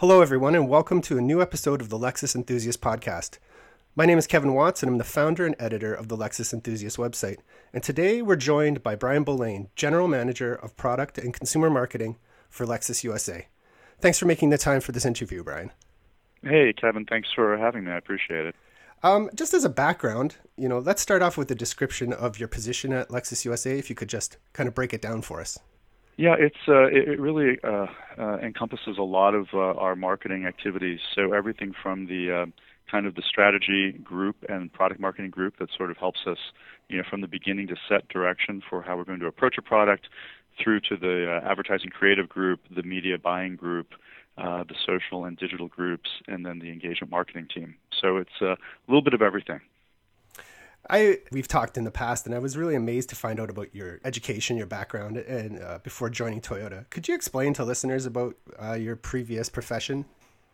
Hello, everyone, and welcome to a new episode of the Lexus Enthusiast Podcast. My name is Kevin Watts, and I'm the founder and editor of the Lexus Enthusiast website. And today we're joined by Brian Bolain, General Manager of Product and Consumer Marketing for Lexus USA. Thanks for making the time for this interview, Brian. Hey, Kevin, thanks for having me. I appreciate it. Um, just as a background, you know, let's start off with a description of your position at Lexus USA. If you could just kind of break it down for us. Yeah, it's uh, it, really uh, uh, encompasses a lot of uh, our marketing activities. So everything from the uh, kind of the strategy group and product marketing group that sort of helps us, you know, from the beginning to set direction for how we're going to approach a product, through to the uh, advertising creative group, the media buying group, uh, the social and digital groups, and then the engagement marketing team. So it's a little bit of everything. I we've talked in the past, and I was really amazed to find out about your education, your background, and uh, before joining Toyota. Could you explain to listeners about uh, your previous profession?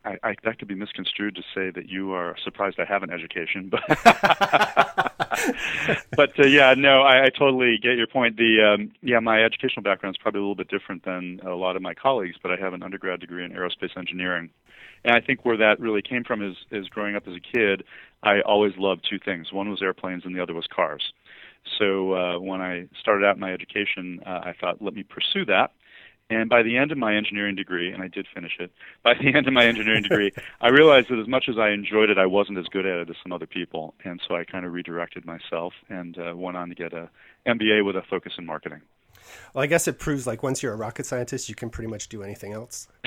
I, I, that could be misconstrued to say that you are surprised I have an education, but but uh, yeah, no, I, I totally get your point. The um, yeah, my educational background is probably a little bit different than a lot of my colleagues, but I have an undergrad degree in aerospace engineering, and I think where that really came from is is growing up as a kid. I always loved two things. One was airplanes, and the other was cars. So uh, when I started out my education, uh, I thought, let me pursue that. And by the end of my engineering degree, and I did finish it, by the end of my engineering degree, I realized that as much as I enjoyed it, I wasn't as good at it as some other people. And so I kind of redirected myself and uh, went on to get a MBA with a focus in marketing. Well, I guess it proves like once you're a rocket scientist, you can pretty much do anything else.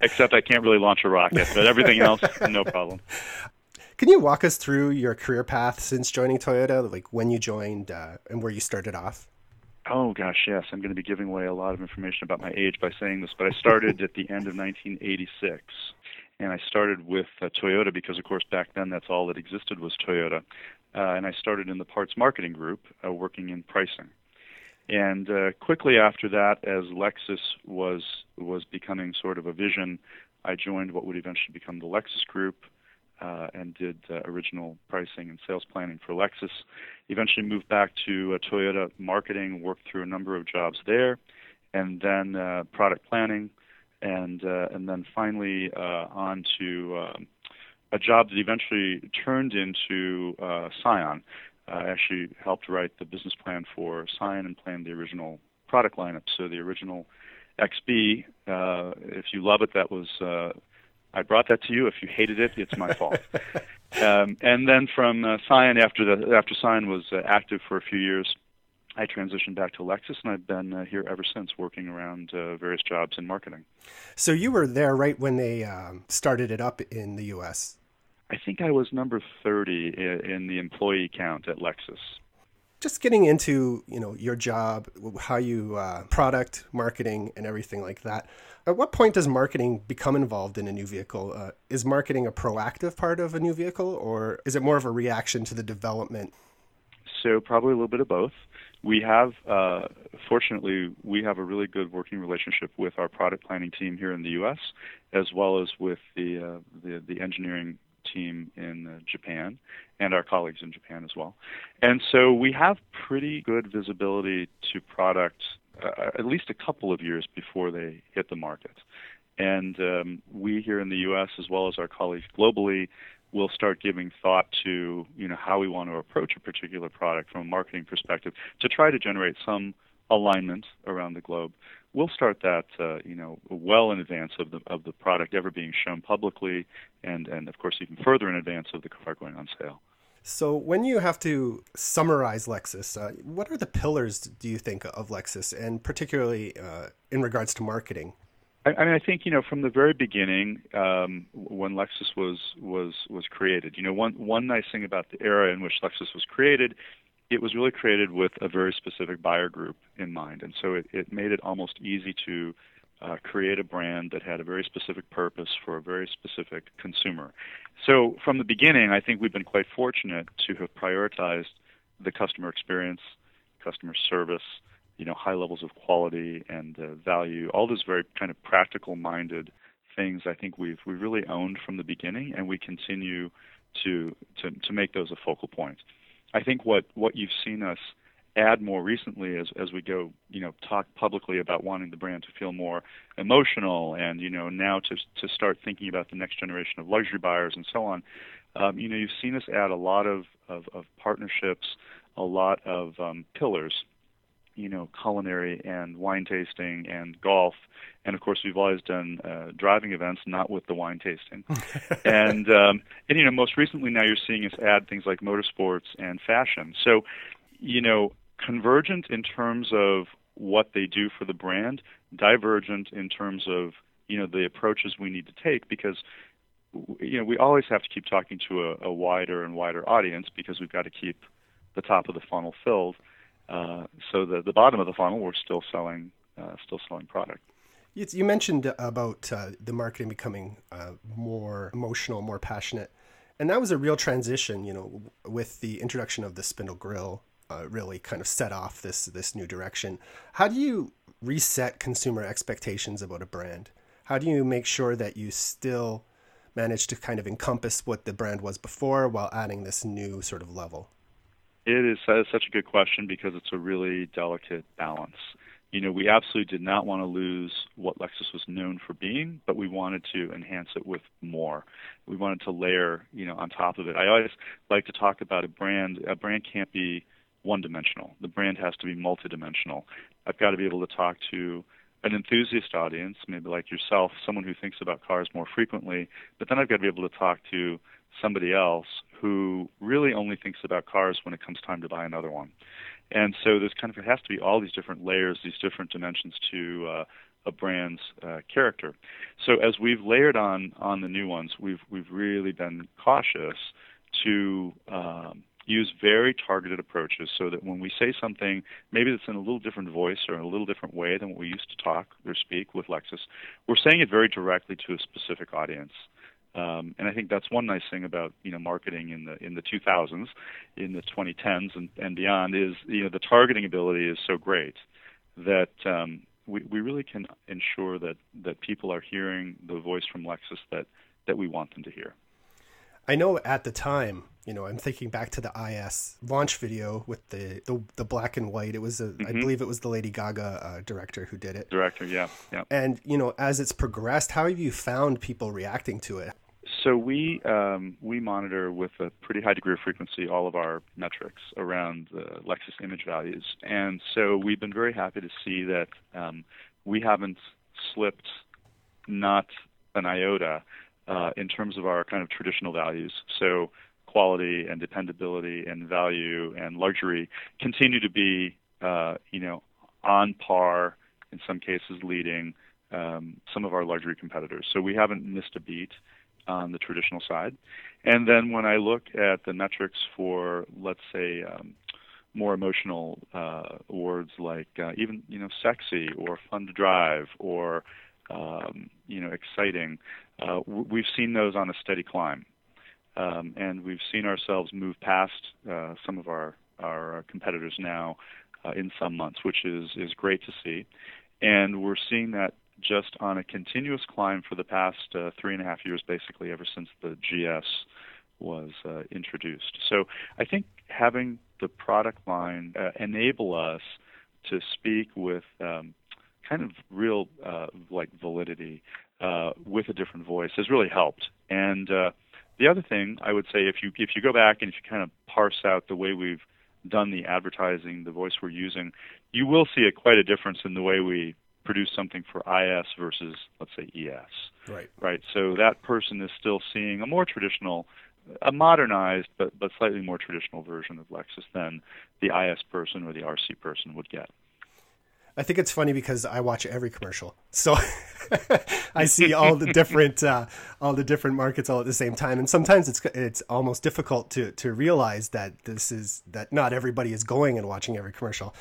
Except I can't really launch a rocket, but everything else, no problem. Can you walk us through your career path since joining Toyota, like when you joined uh, and where you started off? Oh gosh, yes. I'm going to be giving away a lot of information about my age by saying this, but I started at the end of 1986, and I started with uh, Toyota because, of course, back then that's all that existed was Toyota, uh, and I started in the parts marketing group, uh, working in pricing. And uh, quickly after that, as Lexus was was becoming sort of a vision, I joined what would eventually become the Lexus Group, uh, and did uh, original pricing and sales planning for Lexus. Eventually moved back to uh, Toyota marketing, worked through a number of jobs there, and then uh, product planning, and uh, and then finally uh, on to um, a job that eventually turned into Scion, I actually helped write the business plan for Scion and planned the original product lineup. So the original XB, if you love it, that was I brought that to you. If you hated it, it's my fault. um, and then from uh, Scion, after the after Scion was uh, active for a few years, I transitioned back to Lexus, and I've been uh, here ever since, working around uh, various jobs in marketing. So you were there right when they um, started it up in the U.S. I think I was number 30 in the employee count at Lexus. Just getting into you know your job, how you uh, product marketing and everything like that. At what point does marketing become involved in a new vehicle? Uh, is marketing a proactive part of a new vehicle, or is it more of a reaction to the development? So probably a little bit of both. We have, uh, fortunately, we have a really good working relationship with our product planning team here in the U.S., as well as with the uh, the, the engineering team in uh, Japan and our colleagues in Japan as well. And so we have pretty good visibility to products uh, at least a couple of years before they hit the market. And um, we here in the U.S. as well as our colleagues globally will start giving thought to you know how we want to approach a particular product from a marketing perspective to try to generate some alignment around the globe we'll start that uh, you know well in advance of the of the product ever being shown publicly, and and of course even further in advance of the car going on sale. So when you have to summarize Lexus, uh, what are the pillars do you think of Lexus, and particularly uh, in regards to marketing? I, mean, I think you know from the very beginning um, when Lexus was was was created. You know, one one nice thing about the era in which Lexus was created it was really created with a very specific buyer group in mind, and so it, it made it almost easy to uh, create a brand that had a very specific purpose for a very specific consumer. So from the beginning, I think we've been quite fortunate to have prioritized the customer experience, customer service, you know, high levels of quality and uh, value, all those very kind of practical-minded things. I think we've we really owned from the beginning, and we continue to to to make those a focal point. I think what what you've seen us add more recently as as we go, you know, talk publicly about wanting the brand to feel more emotional, and you know, now to to start thinking about the next generation of luxury buyers and so on. Um, you know, you've seen us add a lot of of, of partnerships, a lot of um, pillars you know, culinary and wine tasting and golf. And of course, we've always done uh, driving events, not with the wine tasting. and um, and you know, most recently now you're seeing us add things like motorsports and fashion. So, you know, convergent in terms of what they do for the brand, divergent in terms of you know the approaches we need to take because you know we always have to keep talking to a, a wider and wider audience because we've got to keep the top of the funnel filled. Uh, so the the bottom of the funnel, we're still selling uh, still selling product. You mentioned about uh, the marketing becoming uh, more emotional, more passionate, and that was a real transition. You know, with the introduction of the spindle grill, uh, really kind of set off this this new direction. How do you reset consumer expectations about a brand? How do you make sure that you still manage to kind of encompass what the brand was before while adding this new sort of level? It is such a good question because it's a really delicate balance. You know, we absolutely did not want to lose what Lexus was known for being, but we wanted to enhance it with more. We wanted to layer, you know, on top of it. I always like to talk about a brand. A brand can't be one dimensional. The brand has to be multidimensional. I've got to be able to talk to an enthusiast audience, maybe like yourself, someone who thinks about cars more frequently, but then I've got to be able to talk to somebody else who really only thinks about cars when it comes time to buy another one. And so there's kind of it has to be all these different layers, these different dimensions to uh, a brand's uh, character. So as we've layered on on the new ones, we've we've really been cautious to um, use very targeted approaches so that when we say something, maybe it's in a little different voice or in a little different way than what we used to talk or speak with Lexus, we're saying it very directly to a specific audience. Um, and I think that's one nice thing about you know marketing in the in the 2000s, in the 2010s and, and beyond is you know the targeting ability is so great that um, we we really can ensure that that people are hearing the voice from Lexus that that we want them to hear. I know at the time, you know, I'm thinking back to the IS launch video with the the, the black and white. It was a, mm-hmm. I believe it was the Lady Gaga uh, director who did it. Director, yeah, yeah. And you know, as it's progressed, how have you found people reacting to it? So we um, we monitor with a pretty high degree of frequency all of our metrics around the Lexus image values, and so we've been very happy to see that um, we haven't slipped not an iota uh, in terms of our kind of traditional values. So quality and dependability and value and luxury continue to be, uh, you know, on par, in some cases leading um, some of our luxury competitors. So we haven't missed a beat on the traditional side. And then when I look at the metrics for, let's say, um, more emotional uh, words like uh, even you know sexy or fun to drive or um, you know exciting, uh, we've seen those on a steady climb, um, and we've seen ourselves move past uh, some of our our competitors now uh, in some months, which is is great to see, and we're seeing that just on a continuous climb for the past uh, three and a half years, basically ever since the GS was uh, introduced. So I think having the product line uh, enable us to speak with um, kind of real uh, like validity with a different voice has really helped. And the other thing I would say, if you if you go back and if you kind of parse out the way we've done the advertising, the voice we're using, you will see a, quite a difference in the way we produce something for IS versus let's say ES. Right. Right. So that person is still seeing a more traditional, a modernized but but slightly more traditional version of Lexus than the IS person or the RC person would get. I think it's funny because I watch every commercial, so I see all the different uh, all the different markets all at the same time, and sometimes it's it's almost difficult to to realize that this is that not everybody is going and watching every commercial.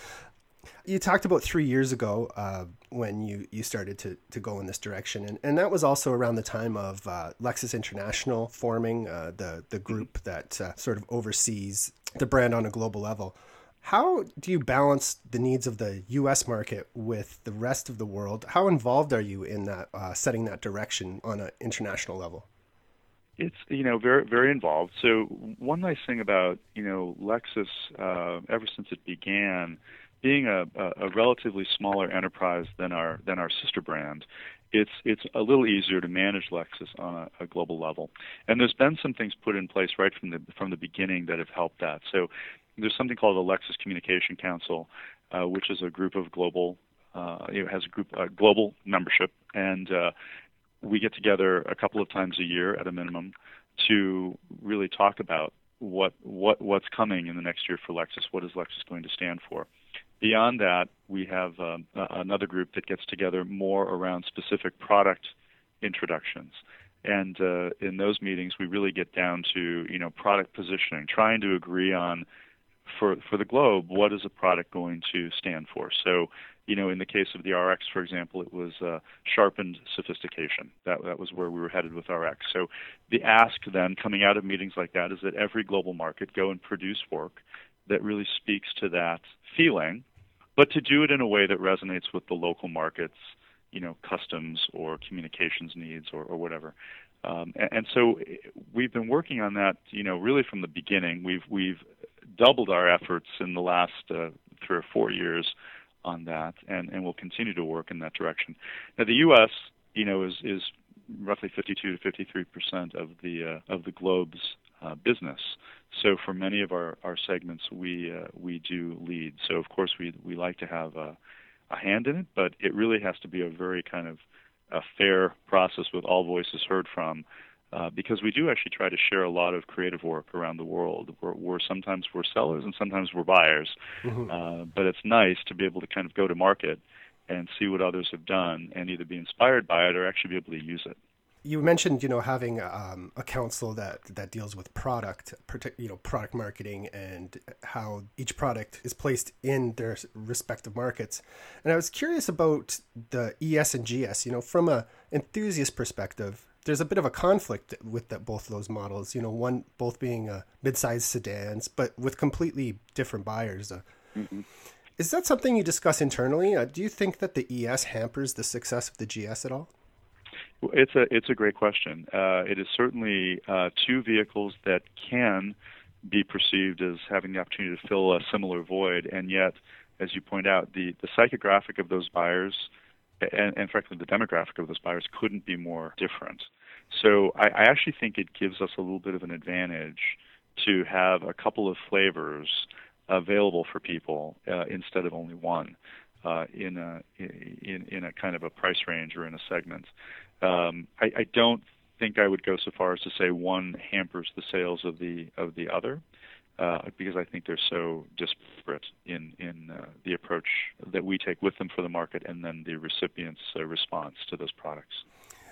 You talked about three years ago uh, when you, you started to, to go in this direction, and, and that was also around the time of uh, Lexus International forming uh, the the group that uh, sort of oversees the brand on a global level. How do you balance the needs of the U.S. market with the rest of the world? How involved are you in that uh, setting that direction on an international level? It's you know very very involved. So one nice thing about you know Lexus, uh, ever since it began, being a, a, relatively smaller enterprise than our than our sister brand, it's it's a little easier to manage Lexus on a, a, global level. And there's been some things put in place right from the from the beginning that have helped that. So there's something called the Lexus Communication Council, uh, which is a group of global uh, it has a group global membership, and uh, we get together a couple of times a year at a minimum to really talk about what what what's coming in the next year for Lexus. What is Lexus going to stand for? Beyond that, we have um, another group that gets together more around specific product introductions. And uh, in those meetings, we really get down to you know product positioning, trying to agree on for for the globe what is a product going to stand for. So you know, in the case of the RX, for example, it was uh, sharpened sophistication. That that was where we were headed with RX. So the ask then coming out of meetings like that is that every global market go and produce work that really speaks to that feeling but to do it in a way that resonates with the local markets, you know, customs or communications needs or, or whatever. Um, and, and so we've been working on that, you know, really from the beginning. We've we've doubled our efforts in the last uh, three or four years on that, and, and we'll continue to work in that direction. Now, the U.S., you know, is is roughly 52 to 53 percent of the uh, of the globe's uh, business. So for many of our, our segments, we uh, we do lead. So of course we we like to have a, a hand in it, but it really has to be a very kind of a fair process with all voices heard from. Uh, because we do actually try to share a lot of creative work around the world. We're, we're sometimes we're sellers and sometimes we're buyers, mm-hmm. uh, but it's nice to be able to kind of go to market and see what others have done and either be inspired by it or actually be able to use it you mentioned you know having um, a council that that deals with product you know product marketing and how each product is placed in their respective markets. And i was curious about the es and gs you know from a enthusiast perspective there's a bit of a conflict with that, both of those models you know one both being uh, mid-sized sedans but with completely different buyers. Uh, mm-hmm. is that something you discuss internally? Uh, do you think that the es hampers the success of the gs at all it's a it's a great question. Uh, it is certainly uh, two vehicles that can be perceived as having the opportunity to fill a similar void, and yet, as you point out, the the psychographic of those buyers, and, and frankly the demographic of those buyers, couldn't be more different. So I, I actually think it gives us a little bit of an advantage to have a couple of flavors available for people uh, instead of only one uh, in a in in a kind of a price range or in a segment. Um, I, I don't think I would go so far as to say one hampers the sales of the of the other. Uh, because I think they're so disparate in in uh, the approach that we take with them for the market, and then the recipient's uh, response to those products.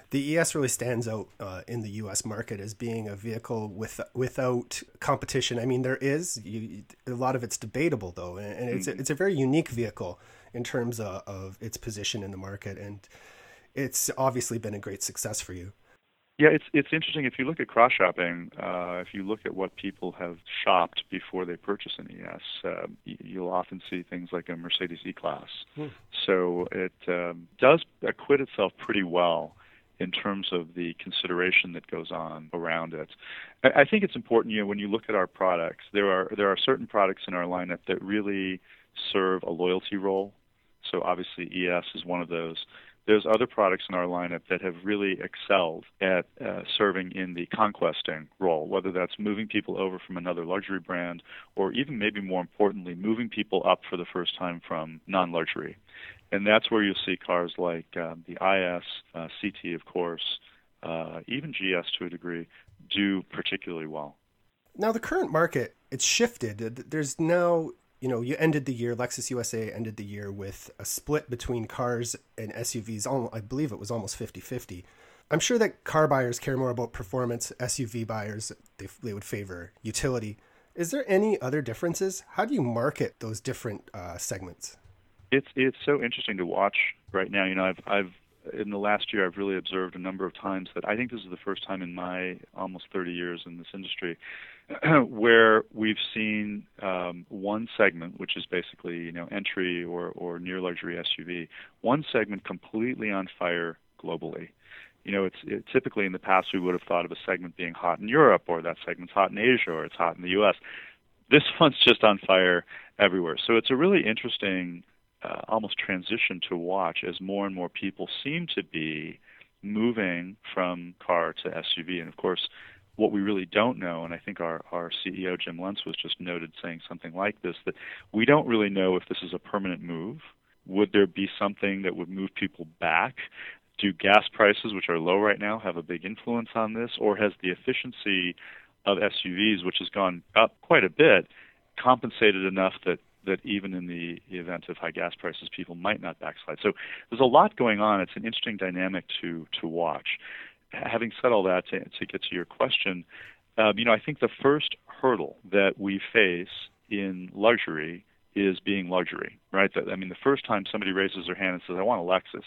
The ES really stands out uh, in the U.S. market as being a vehicle with without competition. I mean, there is you, a lot of it's debatable though, and, and it's mm-hmm. a, it's a very unique vehicle in terms of, of its position in the market and it's obviously been a great success for you. Yeah, it's it's interesting if you look at cross shopping. Uh, if you look at what people have shopped before they purchase an ES, uh, you'll often see things like a Mercedes E-Class. Hmm. So it um, does acquit itself pretty well in terms of the consideration that goes on around it. I, I think it's important, you know, when you look at our products, there are there are certain products in our lineup that really serve a loyalty role. So obviously ES is one of those there's other products in our lineup that have really excelled at uh, serving in the conquesting role, whether that's moving people over from another luxury brand or even maybe more importantly, moving people up for the first time from non luxury. And that's where you'll see cars like uh, the IS, uh, CT, of course, uh, even GS to a degree, do particularly well. Now, the current market, it's shifted. There's now you know, you ended the year, Lexus USA ended the year with a split between cars and SUVs. I believe it was almost 50 50. I'm sure that car buyers care more about performance. SUV buyers, they, they would favor utility. Is there any other differences? How do you market those different uh, segments? It's it's so interesting to watch right now. You know, I've I've in the last year I've really observed a number of times that I think this is the first time in my almost 30 years in this industry where we've seen um, one segment, which is basically you know entry or or near luxury SUV, one segment completely on fire globally. you know, it's it, typically in the past we would have thought of a segment being hot in Europe, or that segment's hot in Asia, or it's hot in the U.S. This one's just on fire everywhere. So it's a really interesting, uh, almost transition to watch as more and more people seem to be moving from car to SUV. And of course, what we really don't know, and I think our, our CEO Jim Lentz was just noted saying something like this, that we don't really know if this is a permanent move. Would there be something that would move people back? Do gas prices, which are low right now, have a big influence on this, or has the efficiency of SUVs, which has gone up quite a bit, compensated enough that that even in the event of high gas prices, people might not backslide. So there's a lot going on. It's an interesting dynamic to to watch. Having said all that, to, to get to your question, um, you know, I think the first hurdle that we face in luxury is being luxury, right? I mean, the first time somebody raises their hand and says, "I want a Lexus,"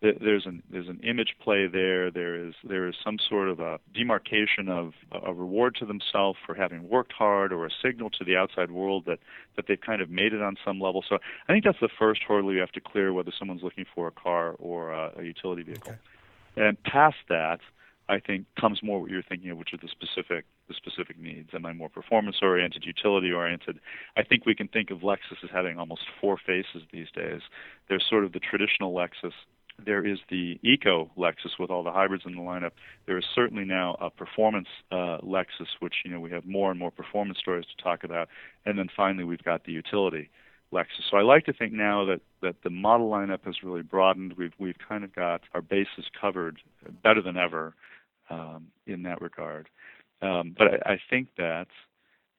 there's an there's an image play there. There is there is some sort of a demarcation of a reward to themselves for having worked hard, or a signal to the outside world that that they've kind of made it on some level. So I think that's the first hurdle you have to clear, whether someone's looking for a car or a, a utility vehicle. Okay. And past that, I think comes more what you're thinking of, which are the specific the specific needs. Am I more performance oriented, utility oriented? I think we can think of Lexus as having almost four faces these days. There's sort of the traditional Lexus there is the Eco Lexus with all the hybrids in the lineup. There is certainly now a performance uh, Lexus, which you know we have more and more performance stories to talk about, and then finally we've got the utility Lexus. So I like to think now that that the model lineup has really broadened. We've we've kind of got our bases covered better than ever um, in that regard. Um, but I, I think that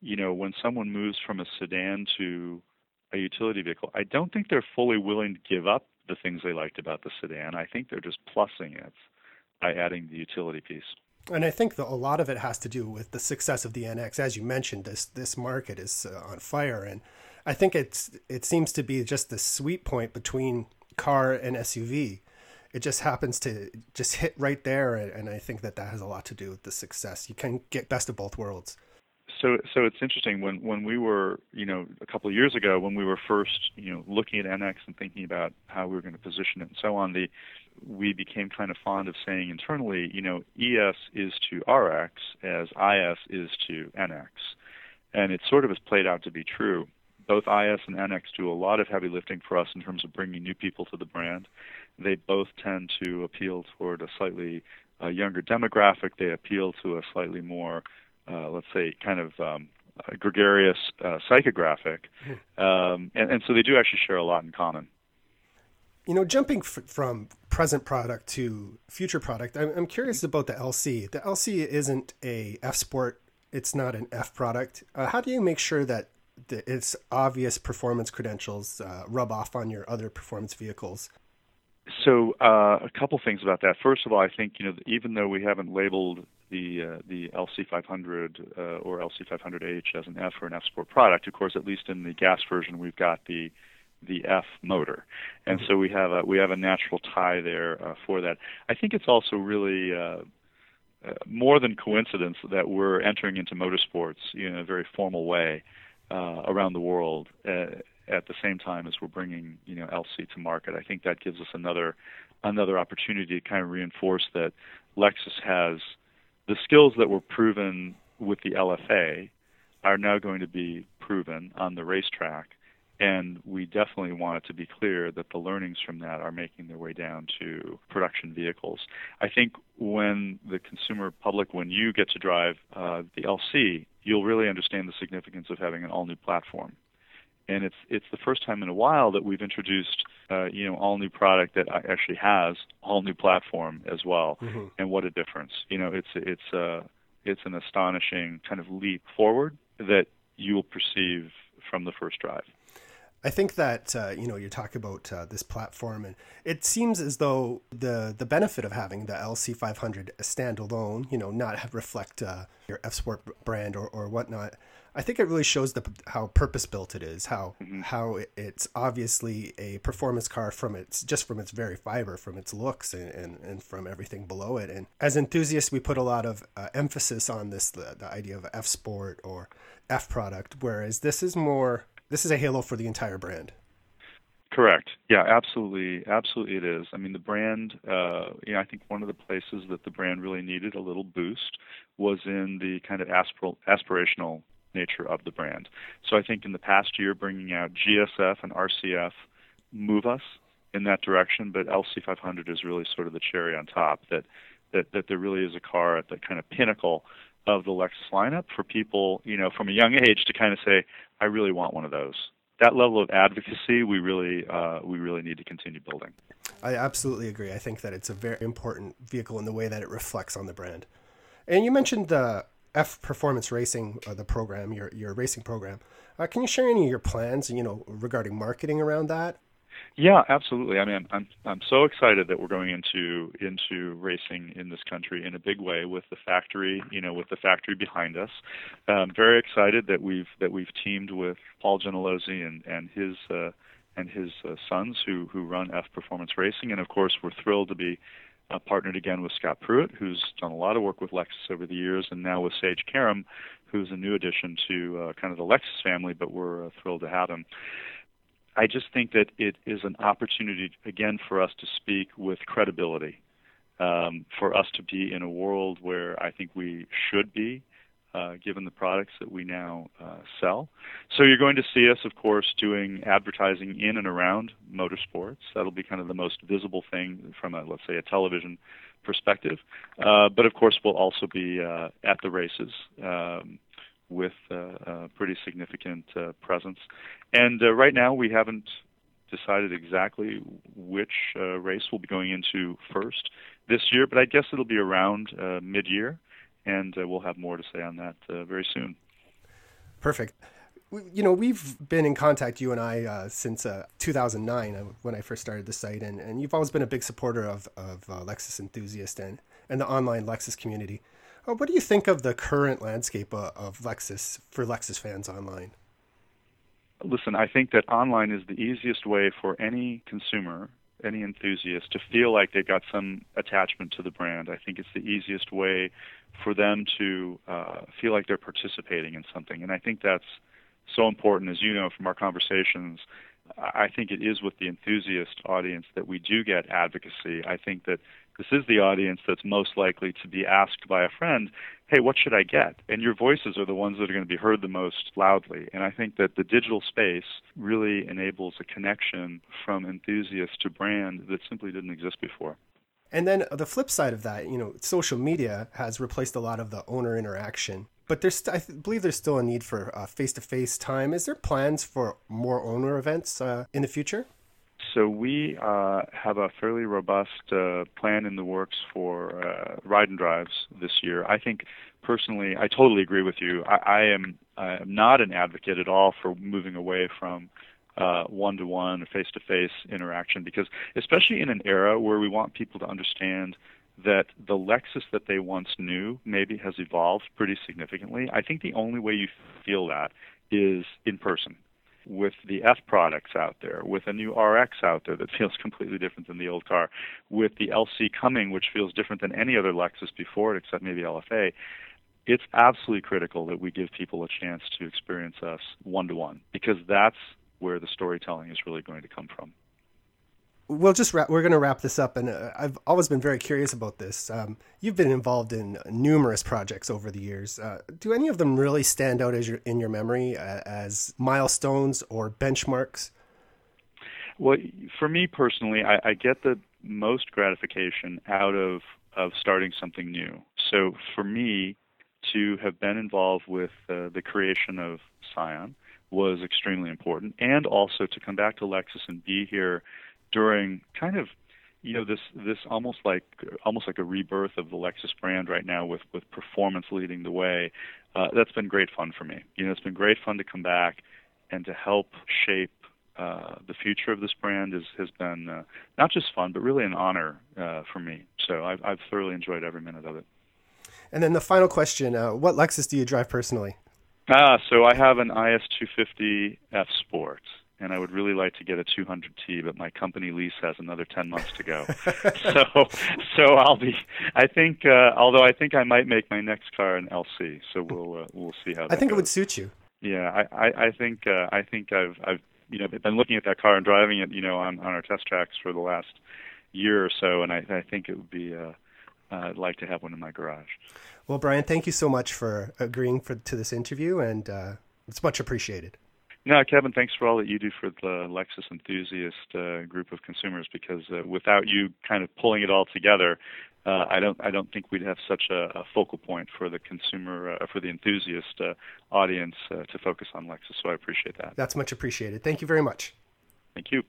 you know when someone moves from a sedan to a utility vehicle, I don't think they're fully willing to give up the things they liked about the sedan. I think they're just plussing it by adding the utility piece. And I think that a lot of it has to do with the success of the NX. As you mentioned, this this market is uh, on fire, and I think it's it seems to be just the sweet point between car and SUV. It just happens to just hit right there, and I think that that has a lot to do with the success. You can get best of both worlds so so it's interesting when when we were you know a couple of years ago when we were first you know looking at NX and thinking about how we were going to position it and so on the we became kind of fond of saying internally you know ES is to RX as IS is to NX and it sort of has played out to be true both IS and NX do a lot of heavy lifting for us in terms of bringing new people to the brand they both tend to appeal toward a slightly uh, younger demographic they appeal to a slightly more uh, let's say, kind of um, gregarious uh, psychographic, hmm. um, and, and so they do actually share a lot in common. You know, jumping f- from present product to future product, I'm, I'm curious about the LC. The LC isn't a F Sport; it's not an F product. Uh, how do you make sure that its obvious performance credentials uh, rub off on your other performance vehicles? So, uh, a couple things about that. First of all, I think you know even though we haven't labeled the uh, the LC500 uh, or LC500H as an F or an F Sport product. Of course, at least in the gas version, we've got the the F motor, and so we have a we have a natural tie there uh, for that. I think it's also really uh, uh, more than coincidence that we're entering into motorsports in a very formal way uh, around the world at the same time as we're bringing you know LC to market. I think that gives us another another opportunity to kind of reinforce that Lexus has the skills that were proven with the LFA are now going to be proven on the racetrack. And we definitely want it to be clear that the learnings from that are making their way down to production vehicles. I think when the consumer public, when you get to drive uh, the LC, you'll really understand the significance of having an all new platform. And it's it's the first time in a while that we've introduced uh, you know all new product that actually has all new platform as well mm-hmm. and what a difference. You know it's it's uh it's an astonishing kind of leap forward that you will perceive from the first drive I think that uh, you know you talk about uh, this platform, and it seems as though the the benefit of having the LC500 standalone, you know, not have reflect uh, your F Sport brand or, or whatnot, I think it really shows the how purpose built it is, how mm-hmm. how it's obviously a performance car from its just from its very fiber, from its looks, and, and, and from everything below it. And as enthusiasts, we put a lot of uh, emphasis on this the, the idea of F Sport or F product, whereas this is more this is a halo for the entire brand. Correct. Yeah, absolutely, absolutely, it is. I mean, the brand. Uh, you know, I think one of the places that the brand really needed a little boost was in the kind of aspir- aspirational nature of the brand. So I think in the past year, bringing out GSF and RCF move us in that direction, but LC500 is really sort of the cherry on top. That that that there really is a car at the kind of pinnacle of the Lexus lineup for people, you know, from a young age to kind of say, I really want one of those. That level of advocacy, we really uh, we really need to continue building. I absolutely agree. I think that it's a very important vehicle in the way that it reflects on the brand. And you mentioned the F Performance Racing, uh, the program, your your racing program. Uh, can you share any of your plans, you know, regarding marketing around that? Yeah, absolutely. I mean, I'm I'm so excited that we're going into into racing in this country in a big way with the factory, you know, with the factory behind us. I'm very excited that we've that we've teamed with Paul Gentilozzi and and his uh, and his uh, sons who who run F Performance Racing, and of course we're thrilled to be uh, partnered again with Scott Pruett, who's done a lot of work with Lexus over the years, and now with Sage Karam, who's a new addition to uh, kind of the Lexus family, but we're uh, thrilled to have him. I just think that it is an opportunity, again, for us to speak with credibility, um, for us to be in a world where I think we should be, uh, given the products that we now uh, sell. So you're going to see us, of course, doing advertising in and around motorsports. That'll be kind of the most visible thing from a, let's say, a television perspective. Uh, but of course, we'll also be uh, at the races. Um, with uh, a pretty significant uh, presence. And uh, right now, we haven't decided exactly which race we'll be going into first this year, but I guess it'll be around mid-year, and we'll have more to say on that very soon. Perfect. You know, we've been in contact, you and I, uh, since uh, 2009 uh, when I first started the site, and, and you've always been a big supporter of, of uh, Lexus Enthusiast and, and the online Lexus community. Uh, what do you think of the current landscape uh, of Lexus for Lexus fans online? Listen, I think that online is the easiest way for any consumer, any enthusiast, to feel like they've got some attachment to the brand. I think it's the easiest way for them to uh, feel like they're participating in something. And I think that's so important, as you know from our conversations. I think it is with the enthusiast audience that we do get advocacy. I think that this is the audience that's most likely to be asked by a friend, hey, what should I get? And your voices are the ones that are going to be heard the most loudly. And I think that the digital space really enables a connection from enthusiast to brand that simply didn't exist before. And then the flip side of that, you know, social media has replaced a lot of the owner interaction. But there's, I believe, there's still a need for face to face time. Is there plans for more owner events uh, in the future? So we uh, have a fairly robust uh, plan in the works for uh, ride and drives this year. I think personally, I totally agree with you. I, I am I am not an advocate at all for moving away from one to one, or face to face interaction because, especially in an era where we want people to understand that the Lexus that they once knew maybe has evolved pretty significantly. I think the only way you feel that is in person with the F products out there, with a new RX out there that feels completely different than the old car, with the LC coming, which feels different than any other Lexus before it, except maybe LFA, it's absolutely critical that we give people a chance to experience us one to one because that's where the storytelling is really going to come from we'll just wrap, we're going to wrap this up and uh, i've always been very curious about this. Um, you've been involved in numerous projects over the years. Uh, do any of them really stand out as your, in your memory uh, as milestones or benchmarks? Well for me personally I, I, get the most gratification out of of starting something new. So for me to have been involved with uh, the creation of scion was extremely important and also to come back to lexus and be here during kind of you know this this almost like almost like a rebirth of the Lexus brand right now with with performance leading the way. Uh, that's been great fun for me. You know, it's been great fun to come back and to help shape uh, the future of this brand is, has been uh, not just fun, but really an honor uh, for me. So I've, I've thoroughly enjoyed every minute of it. And then the final question: uh, What Lexus do you drive personally? Ah, so I have an IS 250 F Sport and I would really like to get a 200T, but my company lease has another 10 months to go. so, so I'll be. I think, uh, although I think I might make my next car an LC. So we'll uh, we'll see how. I think goes. it would suit you. Yeah, I I, I think uh, I think I've I've you know been looking at that car and driving it, you know, on on our test tracks for the last year or so, and I, I think it would be. Uh, uh, I'd like to have one in my garage. Well, Brian, thank you so much for agreeing for to this interview, and uh, it's much appreciated. No, Kevin, thanks for all that you do for the Lexus enthusiast uh, group of consumers. Because uh, without you kind of pulling it all together, uh, I don't I don't think we'd have such a, a focal point for the consumer uh, for the enthusiast uh, audience uh, to focus on Lexus. So I appreciate that. That's much appreciated. Thank you very much. Thank you.